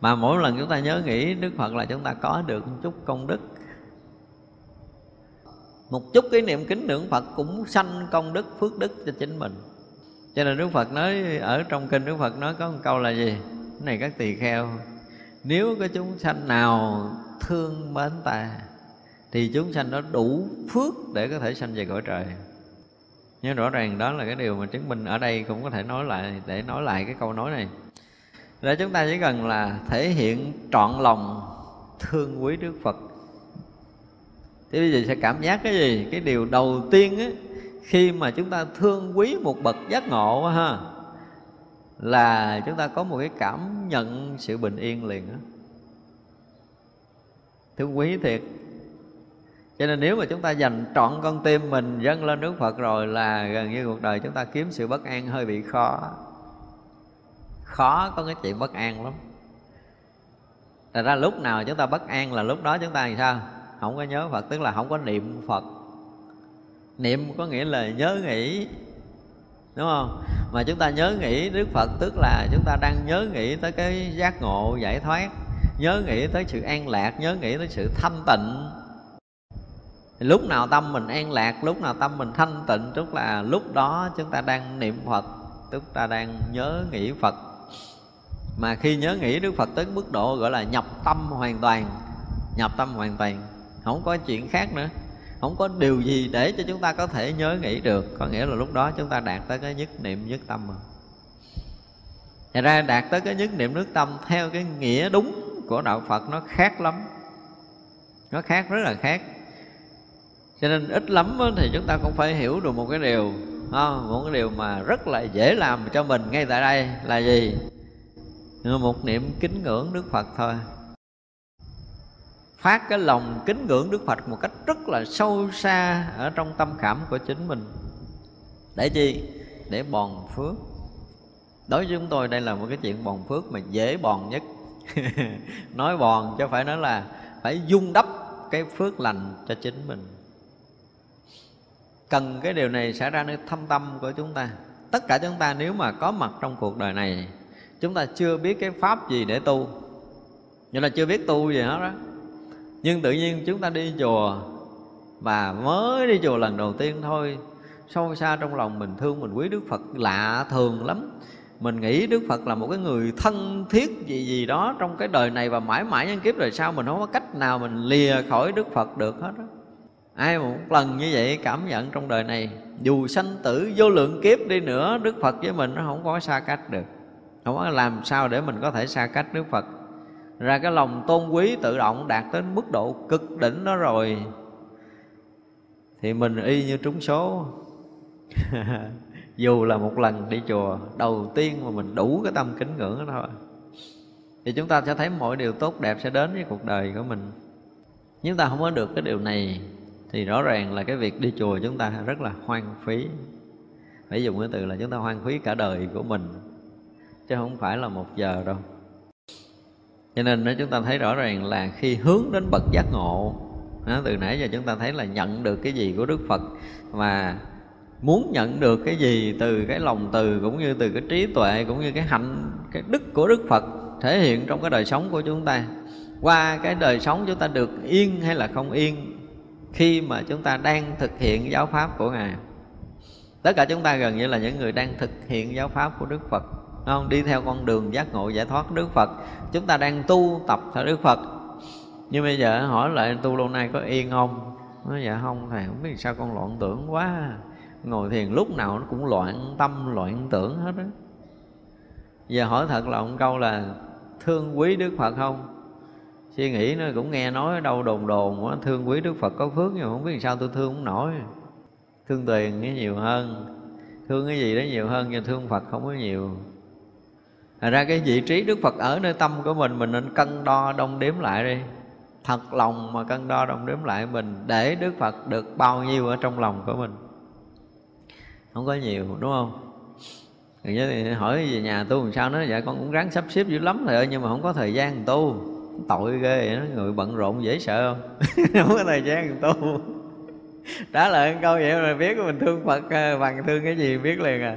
mà mỗi lần chúng ta nhớ nghĩ đức phật là chúng ta có được một chút công đức. Một chút cái niệm kính ngưỡng phật cũng sanh công đức, phước đức cho chính mình. Cho nên đức phật nói, ở trong kinh đức phật nói có một câu là gì? Cái này các tỳ kheo, nếu có chúng sanh nào thương mến ta, thì chúng sanh đó đủ phước để có thể sanh về cõi trời. Nhưng rõ ràng đó là cái điều mà chứng minh ở đây cũng có thể nói lại, để nói lại cái câu nói này để chúng ta chỉ cần là thể hiện trọn lòng thương quý Đức Phật. Thì bây giờ sẽ cảm giác cái gì? Cái điều đầu tiên ấy Khi mà chúng ta thương quý một bậc giác ngộ ha, Là chúng ta có một cái cảm nhận sự bình yên liền á. Thương quý thiệt. Cho nên nếu mà chúng ta dành trọn con tim mình dâng lên Đức Phật rồi là gần như cuộc đời chúng ta kiếm sự bất an hơi bị khó khó có cái chuyện bất an lắm. Thật ra lúc nào chúng ta bất an là lúc đó chúng ta làm sao? Không có nhớ Phật tức là không có niệm Phật. Niệm có nghĩa là nhớ nghĩ Đúng không? Mà chúng ta nhớ nghĩ Đức Phật tức là chúng ta đang nhớ nghĩ tới cái giác ngộ giải thoát Nhớ nghĩ tới sự an lạc, nhớ nghĩ tới sự thanh tịnh. Lúc nào tâm mình an lạc lúc nào tâm mình thanh tịnh tức là lúc đó chúng ta đang niệm phật tức ta đang nhớ nghĩ phật mà khi nhớ nghĩ đức phật tới mức độ gọi là nhập tâm hoàn toàn, nhập tâm hoàn toàn, không có chuyện khác nữa. Không có điều gì để cho chúng ta có thể nhớ nghĩ được. Có nghĩa là lúc đó chúng ta đạt tới cái nhất niệm, nhất tâm mà. Thật ra đạt tới cái nhất niệm, nhất tâm theo cái nghĩa đúng của đạo Phật nó khác lắm. Nó khác, rất là khác. Cho nên ít lắm thì chúng ta cũng phải hiểu được một cái điều một cái điều mà rất là dễ làm cho mình ngay tại đây là gì? Một niệm kính ngưỡng đức phật thôi. Phát cái lòng kính ngưỡng đức phật một cách rất là sâu xa ở trong tâm khảm của chính mình. Để chi? Để bòn phước. Đối với chúng tôi, đây là một cái chuyện bòn phước mà dễ bòn nhất. Nói bòn chứ phải nói là phải dung đắp cái phước lành cho chính mình. Cần cái điều này xảy ra nơi thâm tâm của chúng ta. Tất cả chúng ta nếu mà có mặt trong cuộc đời này chúng ta chưa biết cái pháp gì để tu. Như là chưa biết tu gì hết đó nhưng tự nhiên chúng ta đi chùa và mới đi chùa lần đầu tiên thôi, sâu xa trong lòng mình thương, mình quý đức phật lạ thường lắm. Mình nghĩ đức phật là một cái người thân thiết gì gì đó trong cái đời này và mãi mãi nhân kiếp rồi sau mình không có cách nào mình lìa khỏi đức phật được hết đó ai một lần như vậy cảm nhận trong đời này, dù sanh tử vô lượng kiếp đi nữa, đức phật với mình nó không có xa cách được không có làm sao để mình có thể xa cách đức phật. Ra cái lòng tôn quý tự động đạt đến mức độ cực đỉnh đó rồi, thì mình y như trúng số. Dù là một lần đi chùa, đầu tiên mà mình đủ cái tâm kính ngưỡng đó thôi. Thì chúng ta sẽ thấy mọi điều tốt đẹp sẽ đến với cuộc đời của mình. Nhưng ta không có được cái điều này, thì rõ ràng là cái việc đi chùa chúng ta rất là hoang phí. Phải dùng cái từ là chúng ta hoang phí cả đời của mình chứ không phải là một giờ đâu. Cho nên nếu chúng ta thấy rõ ràng là khi hướng đến bậc giác ngộ đó, từ nãy giờ chúng ta thấy là nhận được cái gì của đức phật và muốn nhận được cái gì từ cái lòng từ cũng như từ cái trí tuệ cũng như cái hạnh cái đức của đức phật thể hiện trong cái đời sống của chúng ta. Qua cái đời sống chúng ta được yên hay là không yên khi mà chúng ta đang thực hiện giáo pháp của ngài. Tất cả chúng ta gần như là những người đang thực hiện giáo pháp của đức phật không, đi theo con đường giác ngộ giải thoát đức phật. Chúng ta đang tu tập theo đức phật. Nhưng bây giờ hỏi lại, tu lâu nay có yên không? Nói dạ không thầy, không biết sao con loạn tưởng quá. Ngồi thiền lúc nào nó cũng loạn tâm, loạn tưởng hết á. Giờ hỏi thật là ông câu là, thương quý đức phật không? Suy nghĩ nó cũng nghe nói đâu đồn đồn quá, thương quý đức phật có phước nhưng mà không biết sao tôi thương không nổi. Thương tiền cái nhiều hơn, thương cái gì đó nhiều hơn nhưng thương phật không có nhiều. Thật ra cái vị trí Đức Phật ở nơi tâm của mình Mình nên cân đo, đong đếm lại đi. Thật lòng mà cân đo, đong đếm lại mình, Để Đức Phật được bao nhiêu ở trong lòng của mình. Không có nhiều, đúng không? Nhớ thì hỏi về nhà tu làm sao nó Dạ con cũng ráng sắp xếp dữ lắm thầy ơi, Nhưng mà không có thời gian tu. Tội ghê vậy người bận rộn dễ sợ không? Không có thời gian tu. Trả lời câu vậy mà biết mình thương phật à, bằng thương cái gì biết liền à.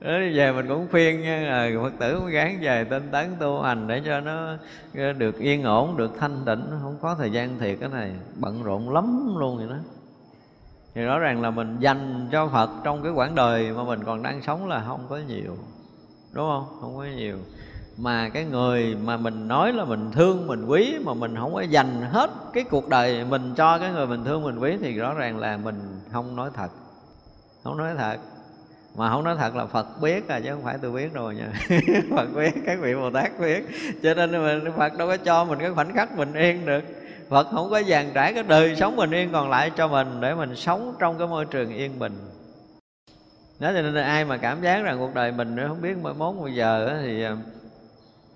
Đấy, về mình cũng khuyên nha à, phật tử cũng gán về tinh tấn tu hành để cho nó ờ, được yên ổn được thanh tịnh không có thời gian thiệt cái này bận rộn lắm luôn vậy đó. Thì rõ ràng là mình dành cho phật trong cái quãng đời mà mình còn đang sống là không có nhiều đúng không? Không có nhiều. Mà cái người mà mình nói là mình thương mình quý mà mình không có dành hết cái cuộc đời mình cho cái người mình thương mình quý thì rõ ràng là mình không nói thật không nói thật mà không nói thật là Phật biết à chứ không phải tôi biết rồi nha. Phật biết, các vị Bồ Tát biết. Cho nên mình Phật đâu có cho mình cái khoảnh khắc mình yên được. Phật không có dàn trải cái đời sống bình yên còn lại cho mình để mình sống trong cái môi trường yên bình. Đó cho nên là ai mà cảm giác rằng cuộc đời mình không biết mỗi mốt bây giờ thì à,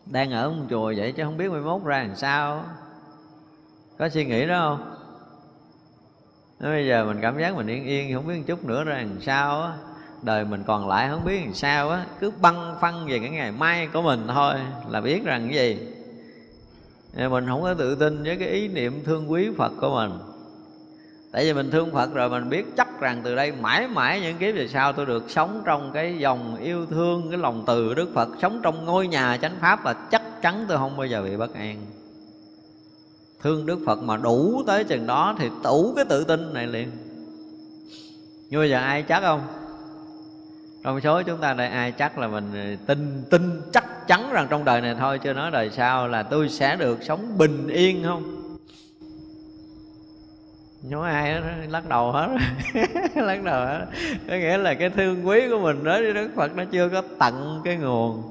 đang ở một chùa vậy chứ không biết mai mốt ra làm sao có suy nghĩ đó không? Nói bây giờ mình cảm giác mình yên yên không biết một chút nữa ra làm sao á đời mình còn lại không biết làm sao á, cứ băn khoăn về cái ngày mai của mình thôi là biết rằng cái gì. Mình không có tự tin với cái ý niệm thương quý phật của mình. Tại vì mình thương phật rồi mình biết chắc rằng từ đây mãi mãi những kiếp về sau tôi được sống trong cái dòng yêu thương, cái lòng từ đức phật, sống trong ngôi nhà chánh pháp là chắc chắn tôi không bao giờ bị bất an. Thương đức phật mà đủ tới chừng đó thì đủ cái tự tin này liền. Nhưng bây giờ ai chắc không? Trong số chúng ta đây ai chắc là mình ờ, tin tin chắc chắn rằng trong đời này thôi chưa nói đời sau là tôi sẽ được sống bình yên không? Nhó ai đó, lắc đầu hết lắc đầu hết có nghĩa là cái thương quý của mình đó đức phật nó chưa có tận cái nguồn.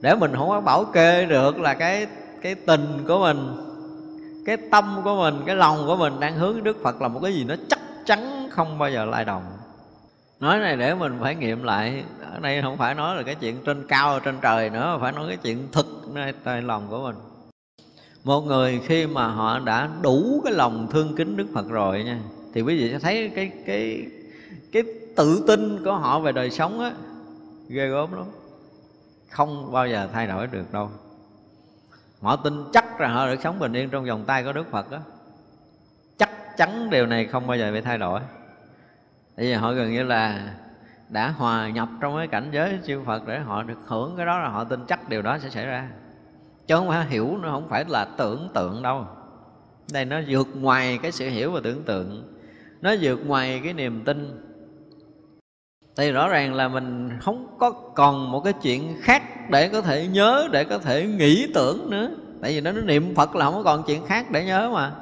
Để mình không có bảo kê được là cái cái tình của mình cái tâm của mình cái lòng của mình đang hướng đức phật là một cái gì nó chắc chắn không bao giờ lai đồng nói này để mình phải nghiệm lại. Ở đây không phải nói là cái chuyện trên cao, trên trời nữa, mà phải nói cái chuyện thực nơi tại lòng của mình. Một người khi mà họ đã đủ cái lòng thương kính đức phật rồi nha, thì quý vị sẽ thấy cái cái cái tự tin của họ về đời sống á, ghê gớm lắm. Không bao giờ thay đổi được đâu. Họ tin chắc rằng họ được sống bình yên trong vòng tay của đức phật á. Chắc chắn điều này không bao giờ bị thay đổi bây giờ họ gần như là đã hòa nhập trong cái cảnh giới siêu Phật để họ được hưởng cái đó là họ tin chắc điều đó sẽ xảy ra. Chứ không phải hiểu nó không phải là tưởng tượng đâu. Đây nó vượt ngoài cái sự hiểu và tưởng tượng. Nó vượt ngoài cái niềm tin. Thì rõ ràng là mình không có còn một cái chuyện khác để có thể nhớ để có thể nghĩ tưởng nữa. Tại vì nó, nó niệm phật là không có còn chuyện khác để nhớ mà.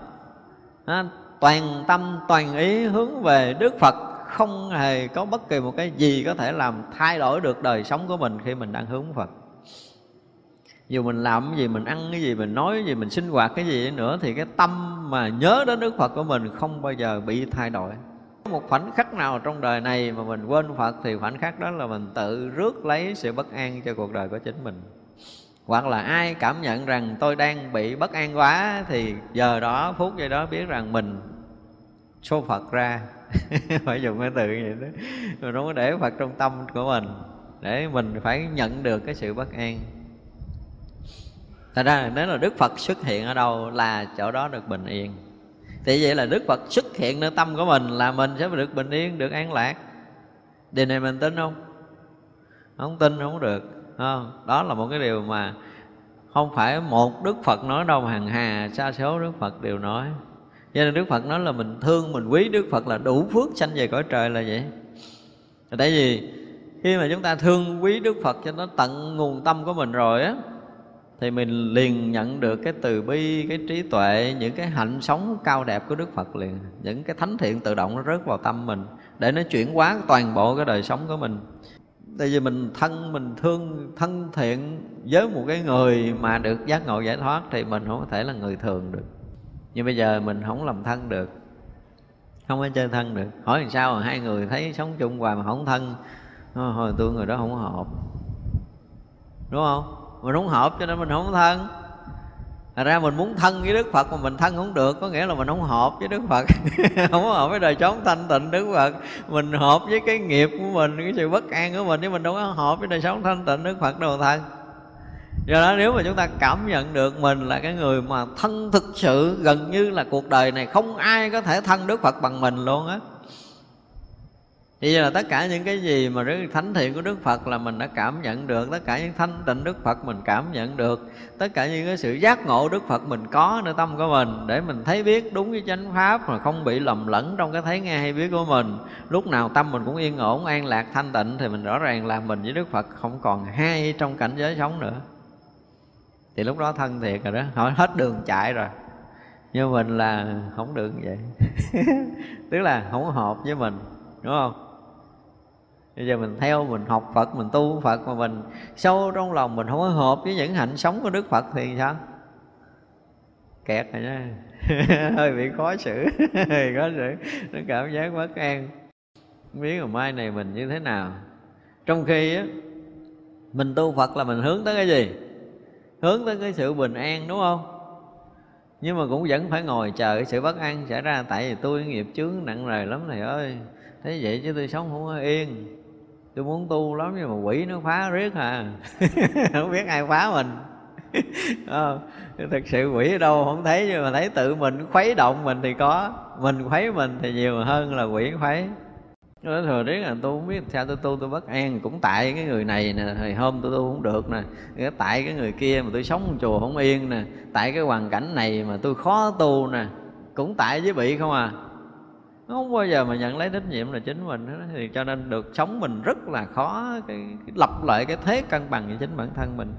À, toàn tâm toàn ý hướng về đức phật không hề có bất kỳ một cái gì có thể làm thay đổi được đời sống của mình khi mình đang hướng Phật. Dù mình làm cái gì, mình ăn cái gì, mình nói cái gì, mình sinh hoạt cái gì nữa, thì cái tâm mà nhớ đến Đức Phật của mình không bao giờ bị thay đổi. Một khoảnh khắc nào trong đời này mà mình quên Phật, thì khoảnh khắc đó là mình tự rước lấy sự bất an cho cuộc đời của chính mình. Hoặc là ai cảm nhận rằng tôi đang bị bất an quá, thì giờ đó, phút giây đó biết rằng mình số Phật ra. Phải dùng cái từ như vậy đó. Mình không có để phật trong tâm của mình. Để mình phải nhận được cái sự bất an. Thật ra nếu là Đức Phật xuất hiện ở đâu là chỗ đó được bình yên. Thì vậy là Đức Phật xuất hiện nơi tâm của mình là mình sẽ được bình yên, được an lạc. Điều này mình tin không? Không tin không được không? Đó là một cái điều mà không phải một Đức Phật nói đâu mà hằng hà xa số Đức Phật đều nói cho nên đức phật nói là mình thương, mình quý đức phật là đủ phước sanh về cõi trời là vậy. Tại vì khi mà chúng ta thương quý đức phật cho nó tận nguồn tâm của mình rồi á, thì mình liền nhận được cái từ bi, cái trí tuệ, những cái hạnh sống cao đẹp của đức phật liền. Những cái thánh thiện tự động nó rớt vào tâm mình để nó chuyển hóa toàn bộ cái đời sống của mình. Tại vì mình thân, mình thương, thân thiện với một cái người mà được giác ngộ giải thoát thì mình không có thể là người thường được nhưng bây giờ mình không làm thân được. Không có chơi thân được. Hỏi làm sao mà hai người thấy sống chung hoài mà không thân? Ờ, hồi tôi người đó không hợp. Đúng không? Mình không hợp cho nên mình không thân. Thật ra mình muốn thân với Đức Phật mà mình thân không được, Có nghĩa là mình không hợp với Đức Phật. Không hợp với đời sống thanh tịnh Đức Phật. Mình hợp với cái nghiệp của mình, Cái sự bất an của mình, chứ mình đâu có hợp với đời sống thanh tịnh Đức Phật đâu thân do đó nếu mà chúng ta cảm nhận được mình là cái người mà thân thực sự gần như là cuộc đời này không ai có thể thân đức phật bằng mình luôn á. Thì giờ là tất cả những cái gì mà rất thánh thiện của Đức Phật là mình đã cảm nhận được Tất cả những thanh tịnh Đức Phật mình cảm nhận được Tất cả những cái sự giác ngộ Đức Phật mình có nơi tâm của mình Để mình thấy biết đúng với chánh pháp Mà không bị lầm lẫn trong cái thấy nghe hay biết của mình. Lúc nào tâm mình cũng yên ổn, an lạc, thanh tịnh Thì mình rõ ràng là mình với Đức Phật không còn hai trong cảnh giới sống nữa. Thì lúc đó thân thiệt rồi đó, Hỏi hết đường chạy rồi. Nhưng mình là không được như vậy. Tức là không hợp với mình, Đúng không? bây giờ mình theo, mình học phật, mình tu phật mà mình sâu trong lòng mình không có hợp với những hạnh sống của đức phật thì sao? Kẹt rồi nha. Hơi bị khó xử. Hơi khó xử. Nó cảm giác bất an. Không biết là mai này mình như thế nào. Trong khi á, mình tu phật là mình hướng tới cái gì? Hướng tới cái sự bình an đúng không? Nhưng mà cũng vẫn phải ngồi chờ cái sự bất an xảy ra. Tại vì tôi nghiệp chướng nặng nề lắm thầy ơi. Thế vậy chứ tôi sống không có yên. Tôi muốn tu lắm nhưng mà quỷ nó phá riết à. Không biết ai phá mình. Ờ, à, thực sự quỷ ở đâu không thấy nhưng mà thấy tự mình khuấy động mình thì có. Mình khuấy mình thì nhiều hơn là quỷ khuấy nó thừa riết là tôi không biết sao tôi tu tôi bất an cũng tại cái người này nè hồi hôm tôi tu không được nè tại cái người kia mà tôi sống chùa không yên nè tại cái hoàn cảnh này mà tôi khó tu nè cũng tại với bị không à. Không bao giờ mà nhận lấy trách nhiệm là chính mình đó. thì cho nên được sống mình rất là khó cái, cái lập lại cái thế cân bằng với chính bản thân mình.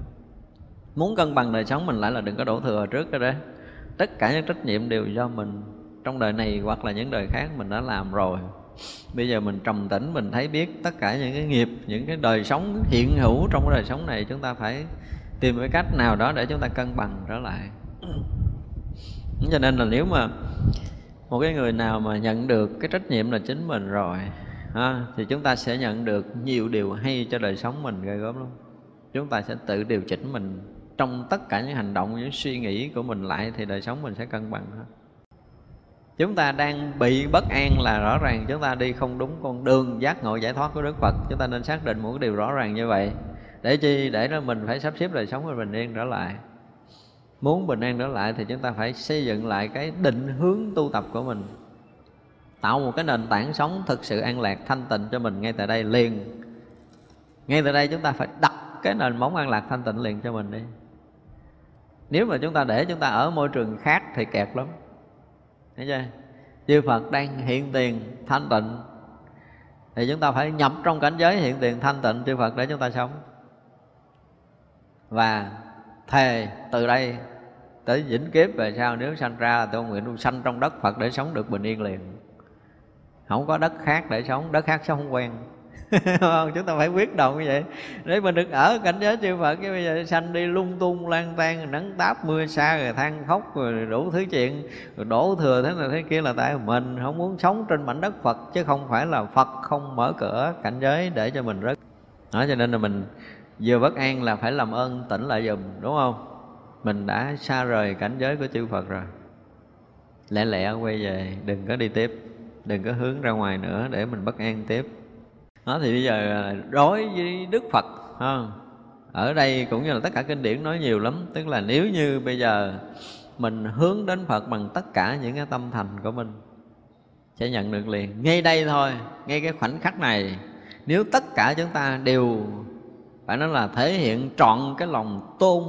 Muốn cân bằng đời sống mình lại là đừng có đổ thừa trước cái đó. Tất cả những trách nhiệm đều do mình trong đời này hoặc là những đời khác mình đã làm rồi bây giờ mình trầm tĩnh mình thấy biết tất cả những cái nghiệp những cái đời sống hiện hữu trong cái đời sống này chúng ta phải tìm cái cách nào đó để chúng ta cân bằng trở lại. Cho nên là nếu mà một cái người nào mà nhận được cái trách nhiệm là chính mình rồi ha, thì chúng ta sẽ nhận được nhiều điều hay cho đời sống mình ghê gớm luôn chúng ta sẽ tự điều chỉnh mình trong tất cả những hành động những suy nghĩ của mình lại thì đời sống mình sẽ cân bằng hết chúng ta đang bị bất an là rõ ràng chúng ta đi không đúng con đường giác ngộ giải thoát của đức phật. Chúng ta nên xác định một cái điều rõ ràng như vậy. Để chi? Để đó mình phải sắp xếp đời sống của mình yên trở lại. Muốn bình an trở lại thì chúng ta phải xây dựng lại cái định hướng tu tập của mình. Tạo một cái nền tảng sống thực sự an lạc, thanh tịnh cho mình ngay tại đây liền. Ngay tại đây chúng ta phải đặt cái nền móng an lạc, thanh tịnh liền cho mình đi. Nếu mà chúng ta để chúng ta ở môi trường khác thì kẹt lắm thấy chưa? Chư phật đang hiện tiền thanh tịnh. Thì chúng ta phải nhập trong cảnh giới hiện tiền thanh tịnh, chư phật, để chúng ta sống. Và thề từ đây tới vĩnh kiếp về sau, nếu sanh ra tôi nguyện tôi sanh trong đất Phật để sống được bình yên liền. Không có đất khác để sống, đất khác sống không quen không, chúng ta phải quyết động như vậy. Để mình được ở cảnh giới chư Phật, cái bây giờ sanh đi lung tung, lang tan nắng táp, mưa xa rồi than khóc, rồi đủ thứ chuyện, rồi đổ thừa thế này thế kia là tại mình không muốn sống trên mảnh đất Phật, chứ không phải là Phật không mở cửa cảnh giới để cho mình rớt. Đó, cho nên là mình vừa bất an là phải làm ơn, tỉnh lại dùm đúng không? Mình đã xa rời cảnh giới của chư Phật rồi. Lẹ lẹ quay về, đừng có đi tiếp, đừng có hướng ra ngoài nữa để mình bất an tiếp đó thì bây giờ à, đối với Đức Phật ha, ở đây cũng như là tất cả kinh điển nói nhiều lắm. Tức là nếu như bây giờ mình hướng đến Phật bằng tất cả những cái tâm thành của mình sẽ nhận được liền. Ngay đây thôi ngay cái khoảnh khắc này nếu tất cả chúng ta đều phải nói là thể hiện trọn cái lòng tôn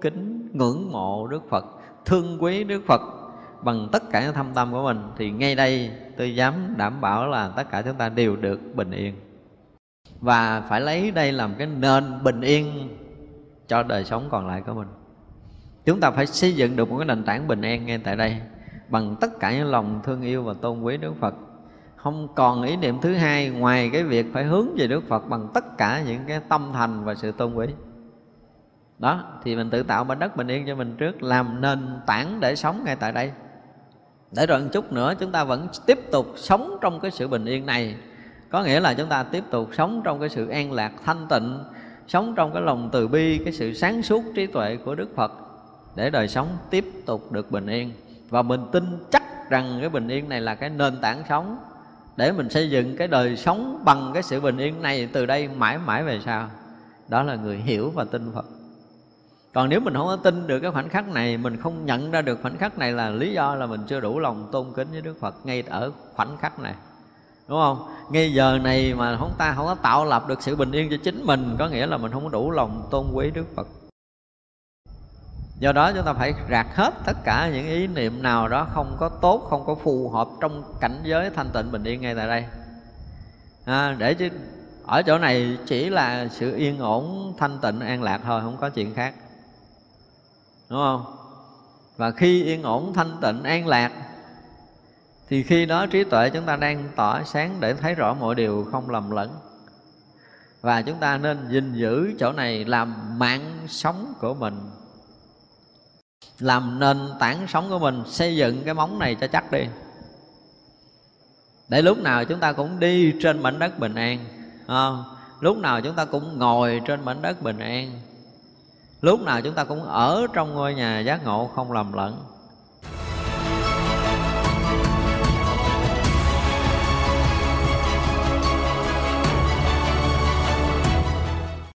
kính ngưỡng mộ Đức Phật thương quý Đức Phật bằng tất cả những thâm tâm của mình thì ngay đây tôi dám đảm bảo là tất cả chúng ta đều được bình yên và phải lấy đây làm cái nền bình yên cho đời sống còn lại của mình. Chúng ta phải xây dựng được một cái nền tảng bình an ngay tại đây, bằng tất cả những lòng thương yêu và tôn quý Đức Phật. Không còn ý niệm thứ hai, ngoài cái việc phải hướng về Đức Phật bằng tất cả những cái tâm thành và sự tôn quý. Đó, thì mình tự tạo mảnh đất bình yên cho mình trước, làm nền tảng để sống ngay tại đây. Để rồi một chút nữa, chúng ta vẫn tiếp tục sống trong cái sự bình yên này có nghĩa là chúng ta tiếp tục sống trong cái sự an lạc thanh tịnh, sống trong cái lòng từ bi, cái sự sáng suốt trí tuệ của đức phật để đời sống tiếp tục được bình yên. Và mình tin chắc rằng cái bình yên này là cái nền tảng sống để mình xây dựng cái đời sống bằng cái sự bình yên này từ đây mãi mãi về sau. Đó là người hiểu và tin phật. Còn nếu mình không có tin được cái khoảnh khắc này, mình không nhận ra được khoảnh khắc này là lý do là mình chưa đủ lòng tôn kính với đức phật ngay ở khoảnh khắc này đúng không? Ngay giờ này mà chúng ta không có tạo lập được sự bình yên cho chính mình có nghĩa là mình không có đủ lòng tôn quý đức phật. Do đó chúng ta phải rạc hết tất cả những ý niệm nào đó không có tốt không có phù hợp trong cảnh giới thanh tịnh bình yên ngay tại đây. À, để chứ ở chỗ này chỉ là sự yên ổn thanh tịnh an lạc thôi không có chuyện khác. Đúng không? Và khi yên ổn thanh tịnh an lạc thì khi đó trí tuệ chúng ta đang tỏ sáng để thấy rõ mọi điều không lầm lẫn. Và chúng ta nên gìn giữ chỗ này làm mạng sống của mình. Làm nền tảng sống của mình, xây dựng cái móng này cho chắc đi. Để lúc nào chúng ta cũng đi trên mảnh đất bình an không? lúc nào chúng ta cũng ngồi trên mảnh đất bình an. Lúc nào chúng ta cũng ở trong ngôi nhà giác ngộ không lầm lẫn.